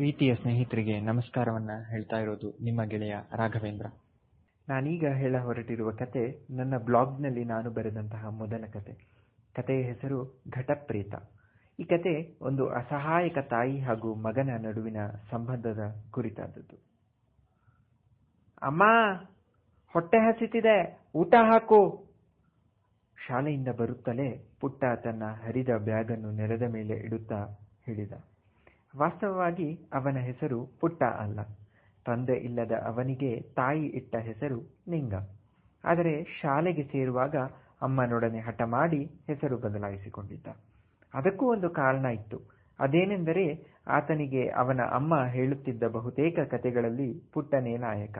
ಪ್ರೀತಿಯ ಸ್ನೇಹಿತರಿಗೆ ನಮಸ್ಕಾರವನ್ನ ಹೇಳ್ತಾ ಇರೋದು ನಿಮ್ಮ ಗೆಳೆಯ ರಾಘವೇಂದ್ರ. ನಾನೀಗ ಹೇಳ ಹೊರಟಿರುವ ಕತೆ ನನ್ನ ಬ್ಲಾಗ್ನಲ್ಲಿ ನಾನು ಬರೆದಂತಹ ಮೊದಲ ಕತೆ. ಕತೆಯ ಹೆಸರು ಘಟಪ್ರೀತ. ಈ ಕತೆ ಒಂದು ಅಸಹಾಯಕ ತಾಯಿ ಹಾಗೂ ಮಗನ ನಡುವಿನ ಸಂಬಂಧದ ಕುರಿತಾದದ್ದು. ಅಮ್ಮ, ಹೊಟ್ಟೆ ಹಸಿತಿದೆ, ಊಟ ಹಾಕು. ಶಾಲೆಯಿಂದ ಬರುತ್ತಲೇ ಪುಟ್ಟ ತನ್ನ ಹರಿದ ಬ್ಯಾಗನ್ನು ನೆಲದ ಮೇಲೆ ಇಡುತ್ತಾ ಹೇಳಿದ. ವಾಸ್ತವವಾಗಿ ಅವನ ಹೆಸರು ಪುಟ್ಟ ಅಲ್ಲ. ತಂದೆ ಇಲ್ಲದ ಅವನಿಗೆ ತಾಯಿ ಇಟ್ಟ ಹೆಸರು ನಿಂಗ ಆದರೆ ಶಾಲೆಗೆ ಸೇರುವಾಗ ಅಮ್ಮನೊಡನೆ ಹಠ ಮಾಡಿ ಹೆಸರು ಬದಲಾಯಿಸಿಕೊಂಡಿದ್ದ. ಅದಕ್ಕೂ ಒಂದು ಕಾರಣ ಇತ್ತು. ಅದೇನೆಂದರೆ ಆತನಿಗೆ ಅವನ ಅಮ್ಮ ಹೇಳುತ್ತಿದ್ದ ಬಹುತೇಕ ಕತೆಗಳಲ್ಲಿ ಪುಟ್ಟನೇ ನಾಯಕ.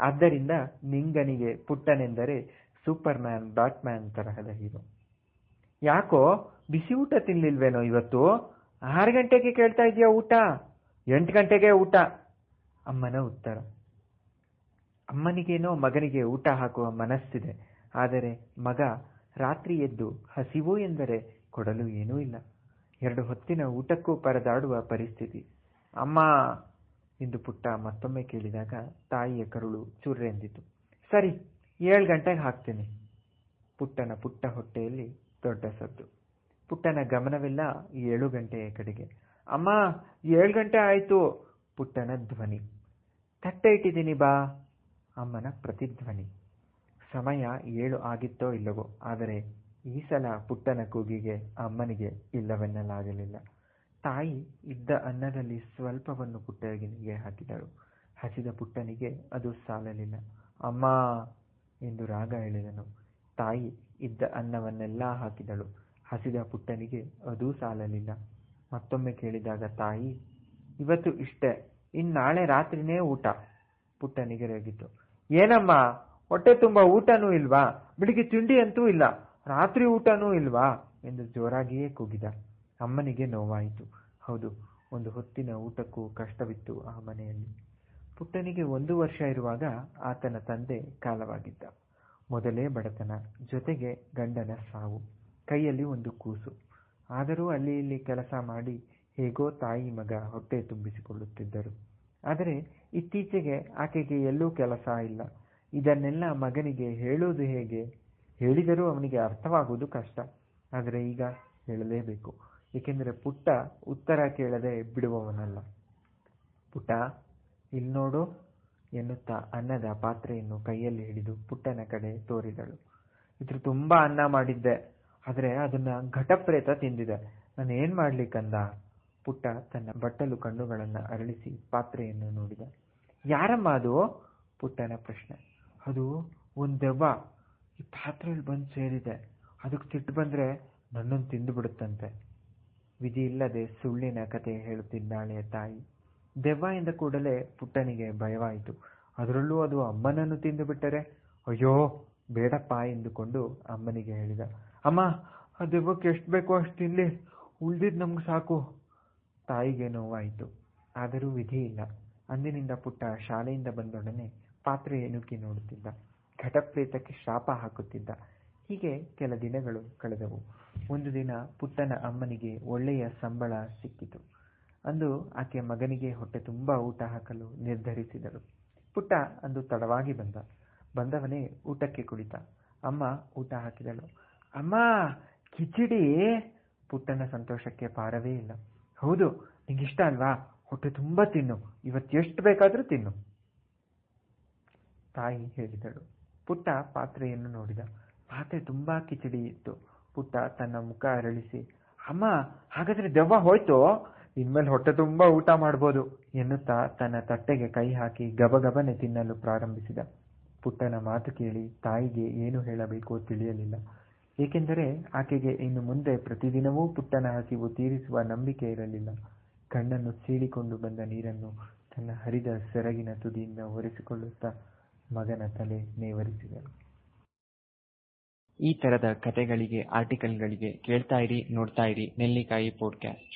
ಆದ್ದರಿಂದ ನಿಂಗನಿಗೆ ಪುಟ್ಟನೆಂದರೆ ಸೂಪರ್ ಮ್ಯಾನ್ ಬ್ಯಾಟ್ಮ್ಯಾನ್ ತರಹದ ಹೀರೋ. ಯಾಕೋ ಬಿಸಿ ಊಟ ತಿನ್ಲಿಲ್ವೇನೋ ಇವತ್ತು? ಆರು ಗಂಟೆಗೆ ಕೇಳ್ತಾ ಇದೆಯಾ ಊಟ? ಎಂಟು ಗಂಟೆಗೆ ಊಟ? ಅಮ್ಮನ ಉತ್ತರ. ಅಮ್ಮನಿಗೇನೋ ಮಗನಿಗೆ ಊಟ ಹಾಕುವ ಮನಸ್ಸಿದೆ. ಆದರೆ ಮಗ ರಾತ್ರಿ ಎದ್ದು ಹಸಿವು ಎಂದರೆ ಕೊಡಲು ಏನೂ ಇಲ್ಲ. ಎರಡು ಹೊತ್ತಿನ ಊಟಕ್ಕೂ ಪರದಾಡುವ ಪರಿಸ್ಥಿತಿ. ಅಮ್ಮ! ಎಂದು ಪುಟ್ಟ ಮತ್ತೊಮ್ಮೆ ಕೇಳಿದಾಗ ತಾಯಿಯ ಕರುಳು ಚುರ್ರೆಂದಿತು. ಸರಿ, ಏಳು ಗಂಟೆಗೆ ಹಾಕ್ತೀನಿ. ಪುಟ್ಟನ ಪುಟ್ಟ ಹೊಟ್ಟೆಯಲ್ಲಿ ದೊಡ್ಡ ಸದ್ದು. ಪುಟ್ಟನ ಗಮನವಿಲ್ಲ ಏಳು ಗಂಟೆಯ ಕಡೆಗೆ. ಅಮ್ಮ ಏಳು ಗಂಟೆ ಆಯಿತು. ಪುಟ್ಟನ ಧ್ವನಿ. ತಟ್ಟೆ ಇಟ್ಟಿದ್ದೀನಿ ಬಾ. ಅಮ್ಮನ ಪ್ರತಿಧ್ವನಿ. ಸಮಯ ಏಳು ಆಗಿತ್ತೋ ಇಲ್ಲವೋ, ಆದರೆ ಈ ಸಲ ಪುಟ್ಟನ ಕೂಗಿಗೆ ಅಮ್ಮನಿಗೆ ಇಲ್ಲವೆನ್ನಲಾಗಲಿಲ್ಲ. ತಾಯಿ ಇದ್ದ ಅನ್ನದಲ್ಲಿ ಸ್ವಲ್ಪವನ್ನು ಪುಟ್ಟನಿಗೆ ಹಾಕಿದಳು. ಹಸಿದ ಪುಟ್ಟನಿಗೆ ಅದು ಸಾಲಲಿಲ್ಲ. ಅಮ್ಮ ಎಂದು ರಾಗ ಹೇಳಿದನು. ತಾಯಿ ಇದ್ದ ಅನ್ನವನ್ನೆಲ್ಲ ಹಾಕಿದಳು. ಹಸಿದ ಪುಟ್ಟನಿಗೆ ಅದೂ ಸಾಲಲಿಲ್ಲ ಮತ್ತೊಮ್ಮೆ ಕೇಳಿದಾಗ, ತಾಯಿ, ಇವತ್ತು ಇಷ್ಟೇ. ಇನ್ನಾಳೆ ರಾತ್ರಿನೇ ಊಟ. ಪುಟ್ಟನಿಗೆ ರೇಗಿತು. ಏನಮ್ಮ? ಹೊಟ್ಟೆ ತುಂಬ ಊಟನೂ ಇಲ್ವಾ? ಬೆಳಿಗ್ಗೆ ತಿಂಡಿ ಅಂತೂ ಇಲ್ಲ. ರಾತ್ರಿ ಊಟನೂ ಇಲ್ವಾ? ಎಂದು ಜೋರಾಗಿಯೇ ಕೂಗಿದ. ಅಮ್ಮನಿಗೆ ನೋವಾಯಿತು. ಹೌದು, ಒಂದು ಹೊತ್ತಿನ ಊಟಕ್ಕೂ ಕಷ್ಟವಿತ್ತು ಆ ಮನೆಯಲ್ಲಿ. ಪುಟ್ಟನಿಗೆ ಒಂದು ವರ್ಷ ಇರುವಾಗ ಆತನ ತಂದೆ ಕಾಲವಾಗಿದ್ದ. ಮೊದಲೇ ಬಡತನ, ಜೊತೆಗೆ ಗಂಡನ ಸಾವು. ಕೈಯಲ್ಲಿ ಒಂದು ಕೂಸು. ಆದರೂ ಅಲ್ಲಿ ಇಲ್ಲಿ ಕೆಲಸ ಮಾಡಿ ಹೇಗೋ ತಾಯಿ ಮಗ ಹೊಟ್ಟೆ ತುಂಬಿಸಿಕೊಳ್ಳುತ್ತಿದ್ದರು. ಆದರೆ ಇತ್ತೀಚೆಗೆ ಆಕೆಗೆ ಎಲ್ಲೂ ಕೆಲಸ ಇಲ್ಲ. ಇದನ್ನೆಲ್ಲ ಮಗನಿಗೆ ಹೇಳುವುದು ಹೇಗೆ? ಹೇಳಿದರೂ ಅವನಿಗೆ ಅರ್ಥವಾಗುವುದು ಕಷ್ಟ. ಆದರೆ ಈಗ ಹೇಳಲೇಬೇಕು. ಏಕೆಂದರೆ ಪುಟ್ಟ ಉತ್ತರ ಕೇಳದೆ ಬಿಡುವವನಲ್ಲ. ಪುಟ ಇಲ್ಲಿ ನೋಡು ಎನ್ನುತ್ತಾ ಅನ್ನದ ಪಾತ್ರೆಯನ್ನು ಕೈಯಲ್ಲಿ ಹಿಡಿದು ಪುಟ್ಟನ ಕಡೆ ತೋರಿದಳು. ಇದ್ರ ತುಂಬಾ ಅನ್ನ ಮಾಡಿದ್ದೆ. ಆದರೆ ಅದನ್ನ ಘಟಪ್ರೇತ ತಿಂದಿದೆ. ನಾನು ಏನ್ ಮಾಡ್ಲಿಕ್ಕಂದ? ಪುಟ್ಟ ತನ್ನ ಬಟ್ಟಲು ಕಣ್ಣುಗಳನ್ನ ಅರಳಿಸಿ ಪಾತ್ರೆಯನ್ನು ನೋಡಿದ. ಯಾರಮ್ಮ ಅದು? ಪುಟ್ಟನ ಪ್ರಶ್ನೆ. ಅದು ಒಂದ್ ದೆವ್ವ. ಈ ಪಾತ್ರೆಯಲ್ಲಿ ಬಂದು ಸೇರಿದೆ. ಅದಕ್ಕೆ ಸಿಟ್ಟು ಬಂದ್ರೆ ನನ್ನನ್ನು ತಿಂದು ಬಿಡುತ್ತಂತೆ. ವಿಧಿ ಇಲ್ಲದೆ ಸುಳ್ಳಿನ ಕತೆ ಹೇಳುತ್ತಿದ್ದಾಳೆ ತಾಯಿ. ದೆವ್ವ ಎಂದ ಕೂಡಲೇ ಪುಟ್ಟನಿಗೆ ಭಯವಾಯಿತು. ಅದರಲ್ಲೂ ಅದು ಅಮ್ಮನನ್ನು ತಿಂದು ಬಿಟ್ಟರೆ? ಅಯ್ಯೋ ಬೇಡಪ್ಪ ಎಂದುಕೊಂಡು ಅಮ್ಮನಿಗೆ ಹೇಳಿದ, ಅಮ್ಮ, ಆ ದೆವ್ವಕ್ಕೆ ಎಷ್ಟು ಬೇಕೋ ಅಷ್ಟು ತಿನ್ಲಿ, ಉಳ್ದಿದ್ ನಮ್ಗೆ ಸಾಕು. ತಾಯಿಗೆ ನೋವಾಯಿತು. ಆದರೂ ವಿಧಿ ಇಲ್ಲ. ಅಂದಿನಿಂದ ಪುಟ್ಟ ಶಾಲೆಯಿಂದ ಬಂದೊಡನೆ ಪಾತ್ರೆ ಎನುಕಿ ನೋಡುತ್ತಿದ್ದ. ಘಟಪ್ರೇತಕ್ಕೆ ಶಾಪ ಹಾಕುತ್ತಿದ್ದ. ಹೀಗೆ ಕೆಲ ದಿನಗಳು ಕಳೆದವು. ಒಂದು ದಿನ ಪುಟ್ಟನ ಅಮ್ಮನಿಗೆ ಒಳ್ಳೆಯ ಸಂಬಳ ಸಿಕ್ಕಿತು. ಅಂದು ಆಕೆ ಮಗನಿಗೆ ಹೊಟ್ಟೆ ತುಂಬಾ ಊಟ ಹಾಕಲು ನಿರ್ಧರಿಸಿದಳು. ಪುಟ್ಟ ಅಂದು ತಡವಾಗಿ ಬಂದ. ಬಂದವನೇ ಊಟಕ್ಕೆ ಕುಳಿತ. ಅಮ್ಮ ಊಟ ಹಾಕಿದಳು. ಅಮ್ಮ, ಕಿಚಡಿ? ಪುಟ್ಟನ ಸಂತೋಷಕ್ಕೆ ಪಾರವೇ ಇಲ್ಲ. ಹೌದು, ನಿಂಗಿಷ್ಟ ಅಲ್ವಾ? ಹೊಟ್ಟೆ ತುಂಬಾ ತಿನ್ನು. ಇವತ್ತು ಎಷ್ಟು ಬೇಕಾದ್ರೂ ತಿನ್ನು. ತಾಯಿ ಹೇಳಿದಳು. ಪುಟ್ಟ ಪಾತ್ರೆಯನ್ನು ನೋಡಿದ. ಪಾತ್ರೆ ತುಂಬಾ ಕಿಚಡಿ ಇತ್ತು. ಪುಟ್ಟ ತನ್ನ ಮುಖ ಅರಳಿಸಿ, ಅಮ್ಮ, ಹಾಗಾದ್ರೆ ದೆವ್ವ ಹೋಯ್ತು? ಇನ್ಮೇಲೆ ಹೊಟ್ಟೆ ತುಂಬಾ ಊಟ ಮಾಡ್ಬೋದು. ಎನ್ನುತ್ತಾ ತನ್ನ ತಟ್ಟೆಗೆ ಕೈ ಹಾಕಿ ಗಬಗಬನೆ ತಿನ್ನಲು ಪ್ರಾರಂಭಿಸಿದ. ಪುಟ್ಟನ ಮಾತು ಕೇಳಿ ತಾಯಿಗೆ ಏನು ಹೇಳಬೇಕೋ ತಿಳಿಯಲಿಲ್ಲ. ಏಕೆಂದರೆ ಆಕೆಗೆ ಇನ್ನು ಮುಂದೆ ಪ್ರತಿದಿನವೂ ಪುಟ್ಟನ ಹಸಿವು ತೀರಿಸುವ ನಂಬಿಕೆ ಇರಲಿಲ್ಲ. ಕಣ್ಣನ್ನು ಸೀಳಿಕೊಂಡು ಬಂದ ನೀರನ್ನು ತನ್ನ ಹರಿದ ಸೆರಗಿನ ತುದಿಯಿಂದ ಒರೆಸಿಕೊಳ್ಳುತ್ತಾ ಮಗನ ತಲೆ ನೇವರಿಸಿದರು ಈ ತರದ ಕತೆಗಳಿಗೆ ಆರ್ಟಿಕಲ್ಗಳಿಗೆ ಕೇಳ್ತಾ ಇರಿ, ನೋಡ್ತಾ ಇರಿ, ನೆಲ್ಲಿಕಾಯಿ ಪಾಡ್ಕ್ಯಾಸ್ಟ್.